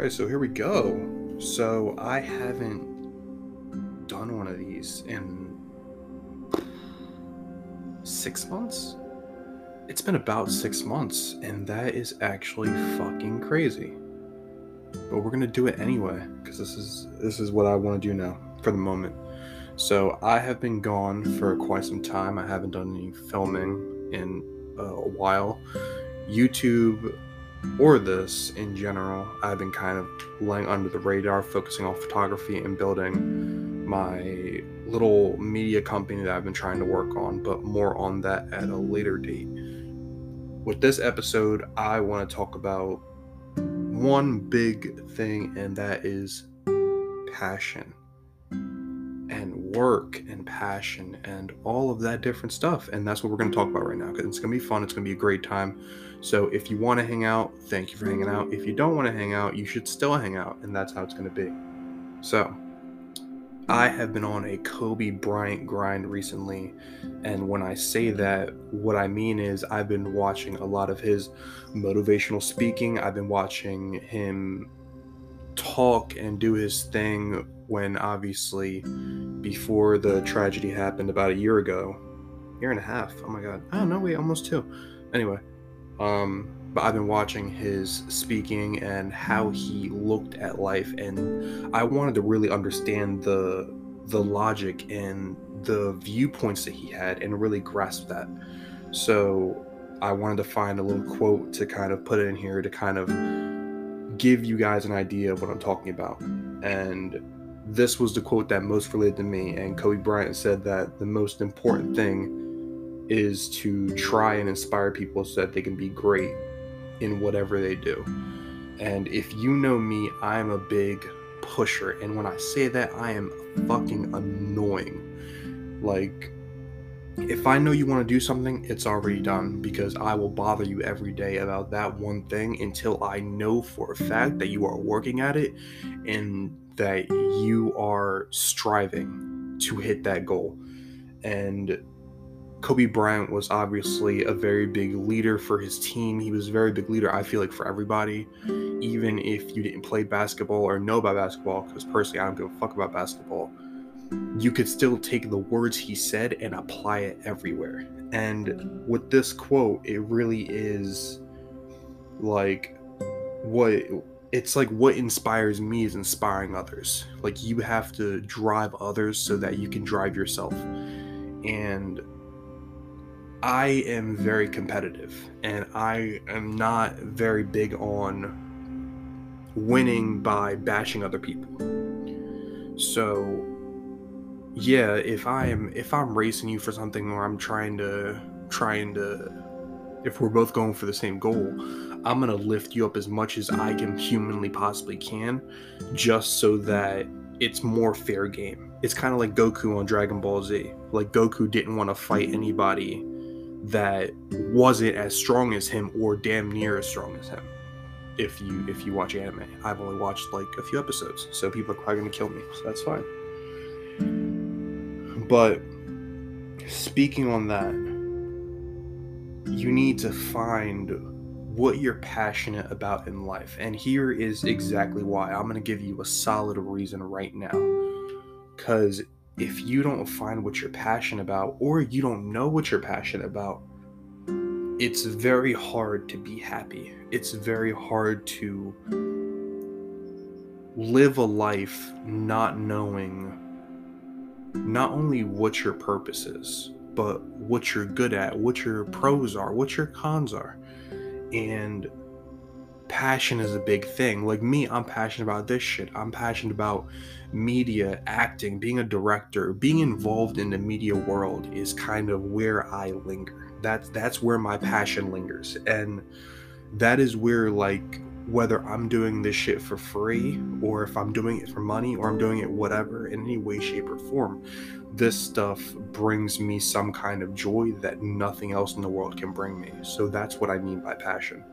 All right, so here we go. So I haven't done one of these in six months. It's been about six months, and that is actually fucking crazy. But we're gonna do it anyway, because this is this is what I want to do now for the moment. So I have been gone for quite some time. I haven't done any filming in uh, a while. YouTube or this in general, I've been kind of laying under the radar, focusing on photography and building my little media company that I've been trying to work on, but more on that at a later date. With this episode, I want to talk about one big thing, and that is passion work and passion and all of that different stuff. And that's what we're going to talk about right now because it's going to be fun. It's going to be a great time. So if you want to hang out, thank you for hanging out. If you don't want to hang out, you should still hang out. And that's how it's going to be. So I have been on a Kobe Bryant grind recently. And when I say that, what I mean is I've been watching a lot of his motivational speaking. I've been watching him talk and do his thing when obviously before the tragedy happened about a year ago, year and a half. Oh my god. Don't know, wait, almost two. Anyway, um, but I've been watching his speaking and how he looked at life, and I wanted to really understand the the logic and the viewpoints that he had and really grasp that. So I wanted to find a little quote to kind of put in here to kind of give you guys an idea of what I'm talking about. And this was the quote that most related to me. And Kobe Bryant said that the most important thing is to try and inspire people so that they can be great in whatever they do. And if you know me, I'm a big pusher. And when I say that, I am fucking annoying. Like, if I know you want to do something, it's already done because I will bother you every day about that one thing until I know for a fact that you are working at it and that you are striving to hit that goal. And Kobe Bryant was obviously a very big leader for his team. He was a very big leader, I feel like, for everybody. Even if you didn't play basketball or know about basketball, because personally, I don't give a fuck about basketball, you could still take the words he said and apply it everywhere. And with this quote, it really is like what it's like what inspires me is inspiring others. Like you have to drive others so that you can drive yourself. And I am very competitive and I am not very big on winning by bashing other people. So yeah, if I am if I'm racing you for something or I'm trying to trying to if we're both going for the same goal, I'm gonna lift you up as much as I can humanly possibly can, just so that it's more fair game. It's kind of like Goku on Dragon Ball Z. Like Goku didn't want to fight mhm. anybody that wasn't as strong as him or damn near as strong as him. If you if you watch anime, I've only watched like a few episodes, so people are probably gonna kill me, so that's fine. But speaking on that, you need to find what you're passionate about in life. And here is exactly why. I'm going to give you a solid reason right now. Because if you don't find what you're passionate about, or you don't know what you're passionate about, it's very hard to be happy. It's very hard to live a life not knowing not only what your purpose is, but what you're good at, what your pros are, what your cons are. And passion is a big thing. Like me, I'm passionate about this shit. I'm passionate about media, acting, being a director, being involved in the media world is kind of where I linger. That's that's where my passion lingers. And that is where like whether I'm doing this shit for free or if I'm doing it for money or I'm doing it whatever in any way, shape, or form, this stuff brings me some kind of joy that nothing else in the world can bring me. So that's what I mean by passion.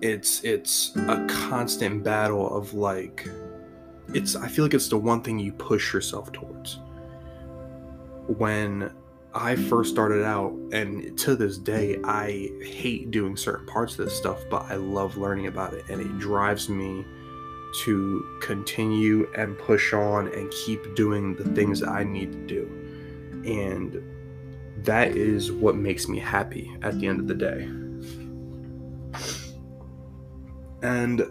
It's it's a constant battle of like it's I feel like it's the one thing you push yourself towards. When I first started out, and to this day, I hate doing certain parts of this stuff, but I love learning about it, and it drives me to continue and push on and keep doing the things that I need to do. And that is what makes me happy at the end of the day. And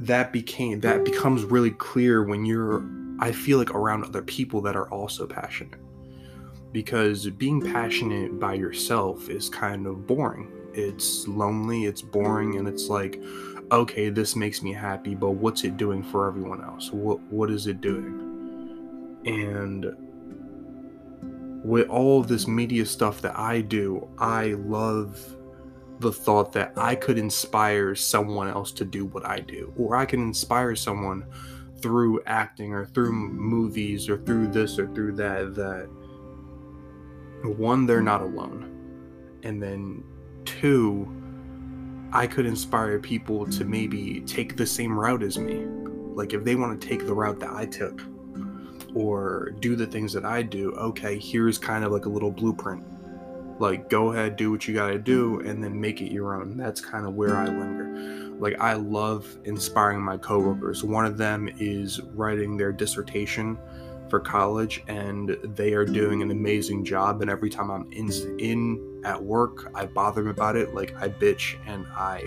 that became that becomes really clear when you're I feel like around other people that are also passionate. Because being passionate by yourself is kind of boring. It's lonely, it's boring, and it's like, okay, this makes me happy, but what's it doing for everyone else? What what is it doing? And with all this media stuff that I do, I love the thought that I could inspire someone else to do what I do, or I can inspire someone through acting or through movies or through this or through that that one they're not alone. And then two i could inspire people to maybe take the same route as me. Like if they want to take the route that i took or do the things that i do okay here's kind of like a little blueprint. Like go ahead do what you got to do and then make it your own. That's kind of where i linger like I love inspiring my coworkers. One of them is writing their dissertation for college and they are doing an amazing job and every time I'm in in at work, I bother them about it. Like I bitch and I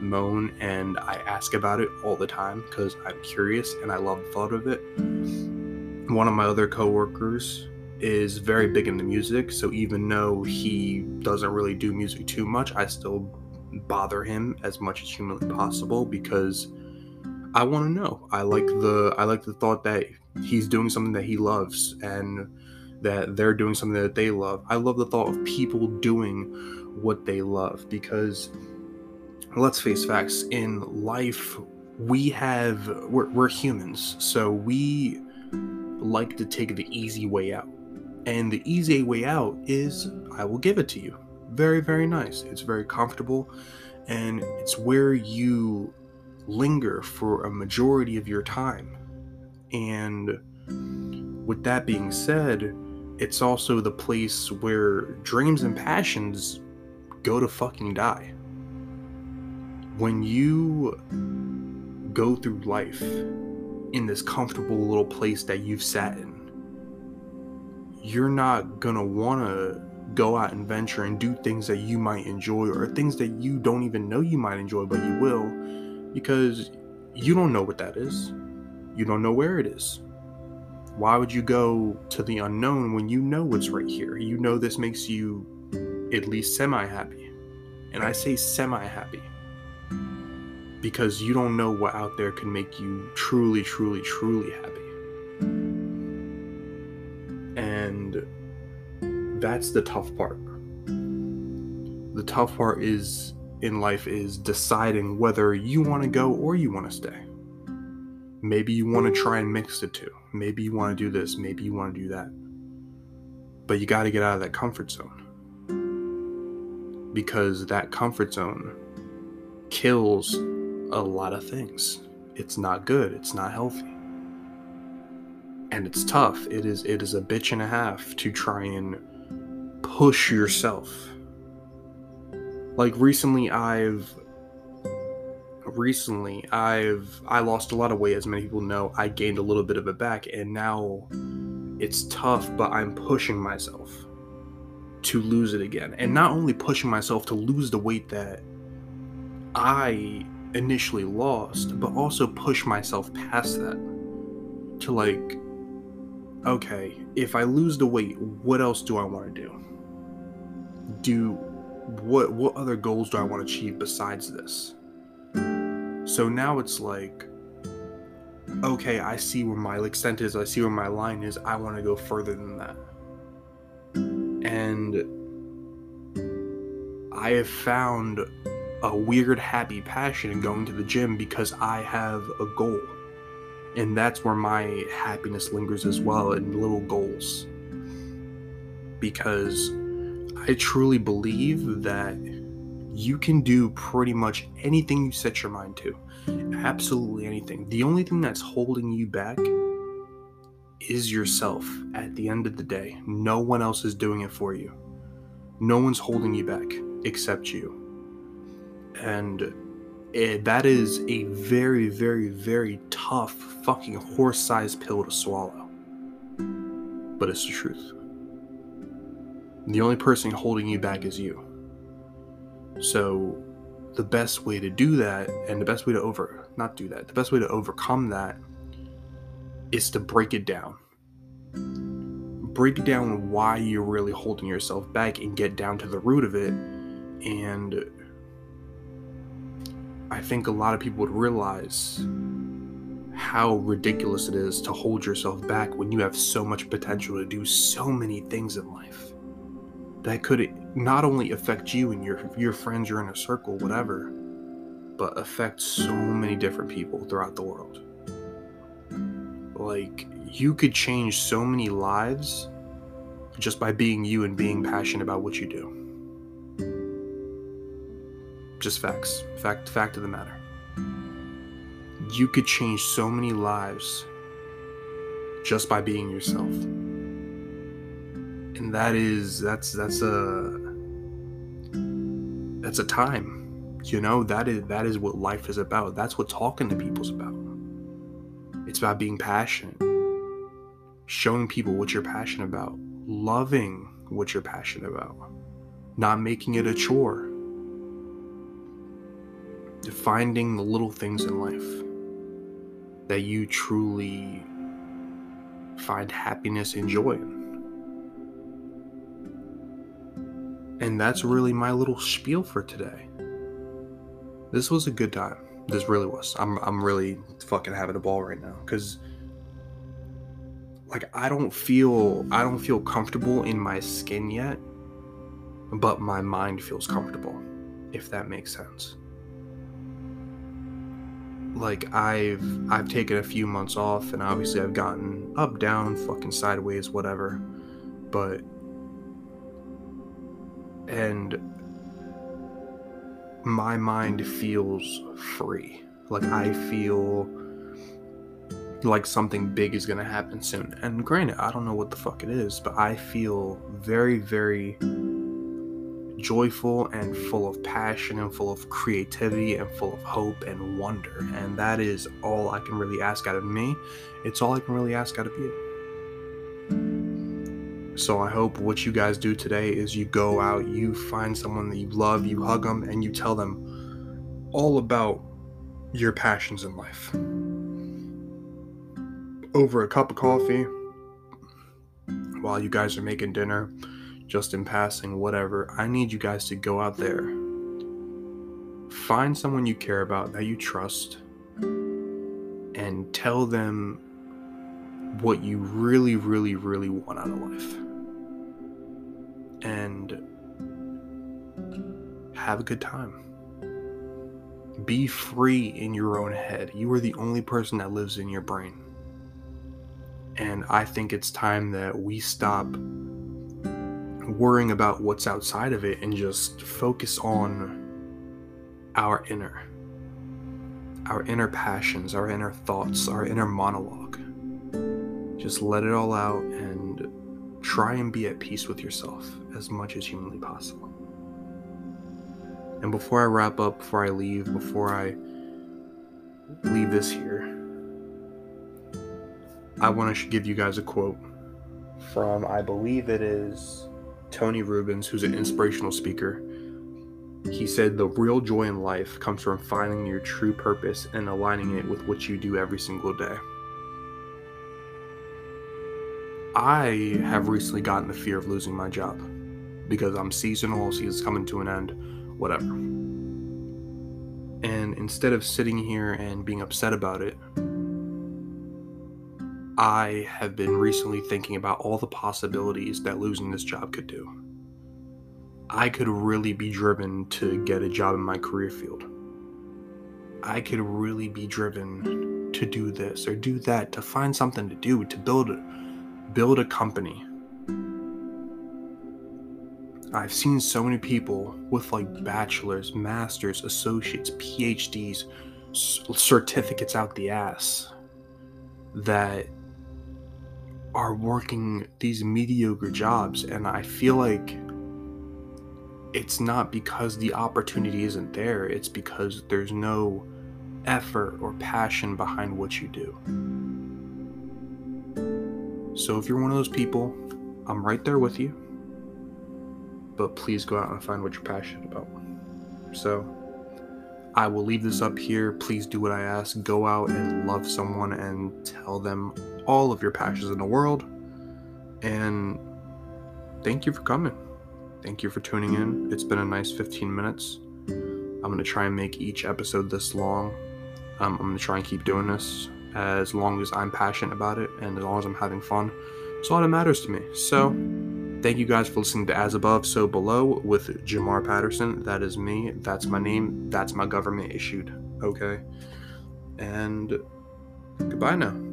moan and I ask about it all the time cuz I'm curious and I love the thought of it. One of my other coworkers is very big into music, so even though he doesn't really do music too much, I still bother him as much as humanly possible because I want to know. I like the I like the thought that he's doing something that he loves and that they're doing something that they love. I love the thought of people doing what they love because let's face facts in life we have we're, we're humans so we like to take the easy way out and the easy way out is i will give it to you very, very nice. It's very comfortable, and it's where you linger for a majority of your time. And with that being said, it's also the place where dreams and passions go to fucking die. When you go through life in this comfortable little place that you've sat in, you're not gonna wanna go out and venture and do things that you might enjoy or things that you don't even know you might enjoy, but you will because you don't know what that is. You don't know where it is. Why would you go to the unknown when you know what's right here? You know this makes you at least semi happy. And I say semi happy because you don't know what out there can make you truly, truly, truly happy. That's the tough part. The tough part is in life is deciding whether you want to go or you want to stay. Maybe you want to try and mix the two. Maybe you want to do this. Maybe you want to do that. But you got to get out of that comfort zone. Because that comfort zone kills a lot of things. It's not good. It's not healthy. And it's tough. It is it is a bitch and a half to try and push yourself. Like recently I've recently I've I lost a lot of weight as many people know. I gained a little bit of it back and now it's tough, but I'm pushing myself to lose it again. And not only pushing myself to lose the weight that I initially lost, but also push myself past that to like okay, if I lose the weight, what else do I want to do? Do what what other goals do I want to achieve besides this? So now it's like okay, I see where my extent is, I see where my line is, I want to go further than that. And I have found a weird happy passion in going to the gym because I have a goal. And that's where my happiness lingers as well in little goals. Because I truly believe that you can do pretty much anything you set your mind to. Absolutely anything. The only thing that's holding you back is yourself at the end of the day. No one else is doing it for you. No one's holding you back except you. And it, that is a very, very, very tough fucking horse sized pill to swallow. But it's the truth. The only person holding you back is you. So, the best way to do that, and the best way to over, not do that, the best way to overcome that is to break it down. Break down why you're really holding yourself back and get down to the root of it. And I think a lot of people would realize how ridiculous it is to hold yourself back when you have so much potential to do so many things in life that could not only affect you and your your friends, your inner circle, whatever, but affect so many different people throughout the world. Like you could change so many lives just by being you and being passionate about what you do. Just facts. Fact fact of the matter. You could change so many lives just by being yourself. And that is that's that's a that's a time. You know, that is that is what life is about. That's what talking to people's about. It's about being passionate. Showing people what you're passionate about. Loving what you're passionate about. Not making it a chore finding the little things in life that you truly find happiness and joy in. And that's really my little spiel for today. This was a good time. This really was. I'm I'm really fucking having a ball right now cuz like I don't feel I don't feel comfortable in my skin yet, but my mind feels comfortable if that makes sense like I've I've taken a few months off and obviously I've gotten up, down, fucking sideways, whatever. But and my mind feels free. Like I feel like something big is gonna happen soon. And granted, I don't know what the fuck it is, but I feel very, very joyful and full of passion and full of creativity and full of hope and wonder. And that is all I can really ask out of me. It's all I can really ask out of you. So I hope what you guys do today is you go out, you find someone that you love, you hug them, and you tell them all about your passions in life. Over a cup of coffee, while you guys are making dinner, just in passing, whatever. I need you guys to go out there, find someone you care about that you trust, and tell them what you really, really, really want out of life. And have a good time. Be free in your own head. You are the only person that lives in your brain. And I think it's time that we stop worrying about what's outside of it and just focus on our inner our inner passions our inner thoughts our inner monologue just let it all out and try and be at peace with yourself as much as humanly possible and before i wrap up before i leave before i leave this here i want to give you guys a quote from i believe it is Tony Robbins, who's an inspirational speaker, he said the real joy in life comes from finding your true purpose and aligning it with what you do every single day. I have recently gotten the fear of losing my job because I'm seasonal, season's coming to an end, whatever. And instead of sitting here and being upset about it, I have been recently thinking about all the possibilities that losing this job could do. I could really be driven to get a job in my career field. I could really be driven to do this or do that, to find something to do, to build a, build a company. I've seen so many people with like bachelors, masters, associates, PhDs, certificates out the ass that are working these mediocre jobs. And I feel like it's not because the opportunity isn't there, it's because there's no effort or passion behind what you do. So if you're one of those people, I'm right there with you. But please go out and find what you're passionate about. So I will leave this up here. Please do what I ask. Go out and love someone and tell them all of your passions in the world. And thank you for coming. Thank you for tuning in. It's been a nice 15 minutes. I'm going to try and make each episode this long. Um, I'm going to try and keep doing this as long as I'm passionate about it and as long as I'm having fun. It's all that matters to me. So, thank you guys for listening to As Above, So Below with Jamar Patterson. That is me. That's my name. That's my government issued. Okay. And goodbye now.